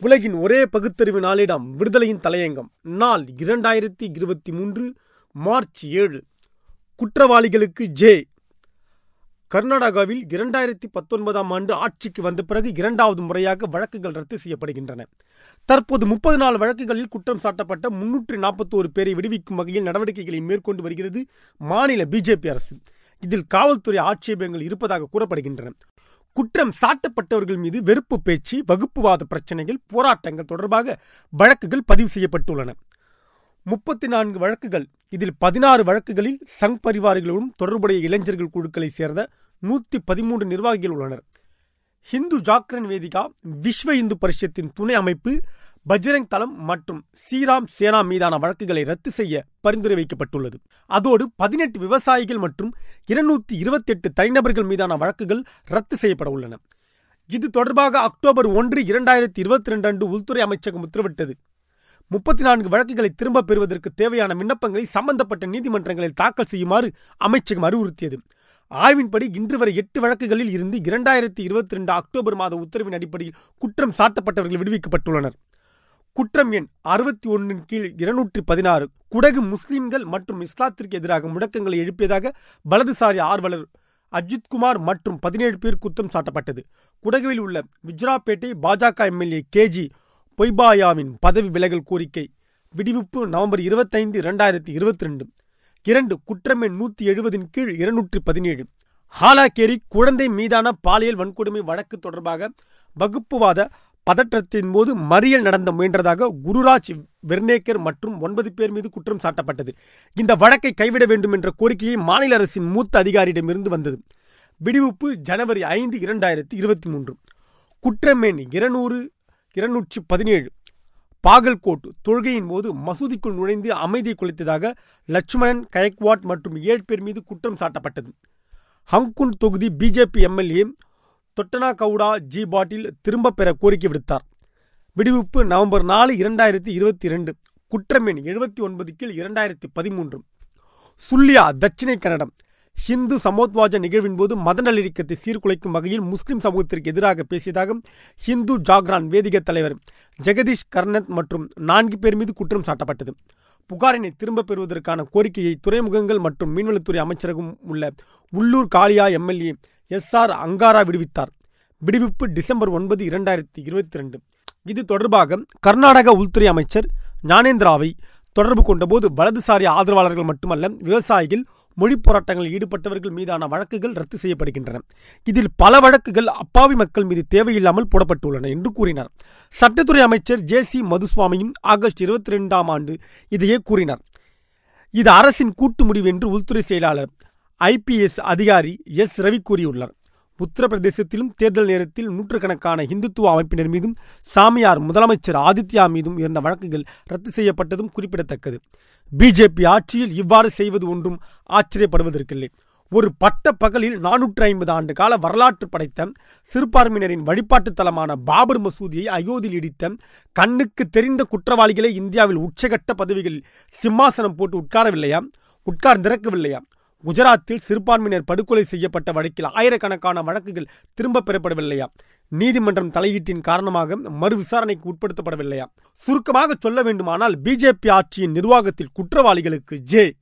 உலகின் ஒரே பகுத்தறிவு நாளிடம் விடுதலையின் தலையங்கம். நாள் இரண்டாயிரத்தி இருபத்தி மூன்று மார்ச் ஏழு. குற்றவாளிகளுக்கு ஜே. கர்நாடகாவில் இரண்டாயிரத்தி பத்தொன்பதாம் ஆண்டு ஆட்சிக்கு வந்த பிறகு இரண்டாவது முறையாக வழக்குகள் ரத்து செய்யப்படுகின்றன. தற்போது முப்பது நாள் வழக்குகளில் குற்றம் சாட்டப்பட்ட முன்னூற்றி நாற்பத்தோரு பேரை விடுவிக்கும் வகையில் நடவடிக்கைகளை மேற்கொண்டு வருகிறது மாநில பிஜேபி அரசு. இதில் காவல்துறை ஆட்சேபங்கள் இருப்பதாக கூறப்படுகின்றன. குற்றம் சாட்டப்பட்டவர்கள் மீது வெறுப்பு பேச்சு வகுப்புவாத பிரச்சனைகள் போராட்டங்கள் தொடர்பாக வழக்குகள் பதிவு செய்யப்பட்டுள்ளன. முப்பத்தி நான்கு வழக்குகள். இதில் பதினாறு வழக்குகளில் சங் பரிவாரிகளுடன் தொடர்புடைய இளைஞர்கள் குழுக்களை சேர்ந்த நூற்றி பதிமூன்று நிர்வாகிகள் உள்ளனர். ஹிந்து ஜாக்ரன் வேதிகா விஸ்வ இந்து பரிஷத்தின் துணை அமைப்பு பஜ்ரங் தளம் மற்றும் ஸ்ரீராம் சேனா மீதான வழக்குகளை ரத்து செய்ய பரிந்துரை வைக்கப்பட்டுள்ளது. அதோடு பதினெட்டு விவசாயிகள் மற்றும் இருநூத்தி இருபத்தி எட்டு தனிநபர்கள் மீதான வழக்குகள் ரத்து செய்யப்பட உள்ளன. இது தொடர்பாக அக்டோபர் ஒன்று இரண்டாயிரத்தி இருபத்தி ரெண்டு அன்று உள்துறை அமைச்சகம் உத்தரவிட்டது. முப்பத்தி நான்கு வழக்குகளை திரும்பப் பெறுவதற்கு தேவையான விண்ணப்பங்களை சம்பந்தப்பட்ட நீதிமன்றங்களில் தாக்கல் செய்யுமாறு அமைச்சகம் அறிவுறுத்தியது. ஆய்வின்படி இன்று வரை எட்டு வழக்குகளில் இருந்து இரண்டாயிரத்தி இருபத்தி ரெண்டு அக்டோபர் மாத உத்தரவின் அடிப்படையில் குற்றம் சாட்டப்பட்டவர்கள் விடுவிக்கப்பட்டுள்ளனர். குற்றம் எண் அறுபத்தி ஒன்றின் கீழ் இருநூற்றி பதினாறு குடகு முஸ்லிம்கள் மற்றும் இஸ்லாத்திற்கு எதிராக முழக்கங்களை எழுப்பியதாக வலதுசாரி ஆர்வலர் அஜித்குமார் மற்றும் பதினேழு பேர் குற்றம் சாட்டப்பட்டது. குடகுவில் உள்ள விஜ்ராப்பேட்டை பாஜக எம்எல்ஏ கேஜி பொய்பாயாவின் பதவி விலகல் கோரிக்கை. விடுவிப்பு நவம்பர் இருபத்தைந்து இரண்டாயிரத்தி இருபத்தி ரெண்டு இரண்டு குற்றம் எண் நூத்தி எழுபதின் கீழ் இருநூற்றி பதினேழு ஹாலாகேரி குழந்தை மீதான பாலியல் வன்கொடுமை வழக்கு தொடர்பாக வகுப்புவாத பதற்றத்தின் போது மறியல் நடந்த முயன்றதாக குருராஜ் வெர்னேக்கர் மற்றும் ஒன்பது பேர் மீது குற்றம் சாட்டப்பட்டது. இந்த வழக்கை கைவிட வேண்டும் என்ற கோரிக்கையை மாநில அரசின் மூத்த அதிகாரியிடமிருந்து வந்தது. விடுவிப்பு ஜனவரி ஐந்து இரண்டாயிரத்தி இருபத்தி மூன்று. குற்றமேன் இருநூறு இருநூற்றி பதினேழு. பாகல்கோட் தொழுகையின் போது மசூதிக்குள் நுழைந்து அமைதியை குலைத்ததாக லட்சுமணன் கயக்வாட் மற்றும் ஏழு பேர் மீது குற்றம் சாட்டப்பட்டது. ஹங்குன் தொகுதி BJP MLA Doddanagouda G Patil திரும்பப் பெற கோரிக்கை விடுத்தார். விடுவிப்பு நவம்பர் நாலு இரண்டாயிரத்தி இருபத்தி இரண்டு. குற்றமெண் எழுபத்தி ஒன்பது கீழ் இரண்டாயிரத்தி பதிமூன்று. சுல்லியா தட்சிணை கன்னடம். ஹிந்து சமோத்வாஜ நிகழ்வின் போது மத நல்லிணக்கத்தை சீர்குலைக்கும் வகையில் முஸ்லிம் சமூகத்திற்கு எதிராக பேசியதாக ஹிந்து ஜாக்ரான் வேதிக தலைவர் ஜெகதீஷ் கர்ணத் மற்றும் நான்கு பேர் மீது குற்றம் சாட்டப்பட்டது. புகாரினை திரும்பப் பெறுவதற்கான கோரிக்கையை துறைமுகங்கள் மற்றும் மீன்வளத்துறை அமைச்சரகம் உள்ள உள்ளூர் காளியா எம்எல்ஏ எஸ் ஆர் அங்காரா விடுவித்தார். விடுவிப்பு டிசம்பர் ஒன்பது இரண்டாயிரத்தி இருபத்தி ரெண்டு இது தொடர்பாக கர்நாடக உள்துறை அமைச்சர் ஞானேந்திராவை தொடர்பு கொண்டபோது வலதுசாரி ஆதரவாளர்கள் மட்டுமல்ல விவசாயிகள் மொழி போராட்டங்களில் ஈடுபட்டவர்கள் மீதான வழக்குகள் ரத்து செய்யப்படுகின்றன. இதில் பல வழக்குகள் அப்பாவி மக்கள் மீது தேவையில்லாமல் போடப்பட்டுள்ளன என்று கூறினார். சட்டத்துறை அமைச்சர் ஜே சி மதுசுவாமியும் ஆகஸ்ட் இருபத்தி ரெண்டாம் ஆண்டு இதையே கூறினார். இது அரசின் கூட்டு முடிவு என்று உள்துறை செயலாளர் ஐபிஎஸ் அதிகாரி எஸ் ரவி கூறியுள்ளார். உத்தரப்பிரதேசத்திலும் தேர்தல் நேரத்தில் நூற்றுக்கணக்கான இந்துத்துவ அமைப்பினர் மீதும் சாமியார் முதலமைச்சர் ஆதித்யா மீதும் இருந்த வழக்குகள் ரத்து செய்யப்பட்டதும் குறிப்பிடத்தக்கது. பிஜேபி ஆட்சியில் இவ்வாறு செய்வது ஒன்றும் ஆச்சரியப்படுவதற்கில்லை. ஒரு பட்ட பகலில் நானூற்று ஐம்பது ஆண்டு கால வரலாற்று படைத்த சிறுபான்மையினரின் வழிபாட்டு தலமான பாபர் மசூதியை அயோத்தியில் இடித்த கண்ணுக்கு தெரிந்த குற்றவாளிகளை இந்தியாவில் உச்சகட்ட பதவிகளில் சிம்மாசனம் போட்டு உட்காரவில்லையா? உட்கார்ந்திருக்கவில்லையா குஜராத்தில் சிறுபான்மையினர் படுகொலை செய்யப்பட்ட வழக்கில் ஆயிரக்கணக்கான வழக்குகள் திரும்பப் பெறப்படவில்லையா? நீதிமன்றம் தலையீட்டின் காரணமாக மறு விசாரணைக்கு உட்படுத்தப்படவில்லையா? சுருக்கமாக சொல்ல வேண்டுமானால் பிஜேபி ஆட்சியின் நிர்வாகத்தில் குற்றவாளிகளுக்கு ஜே.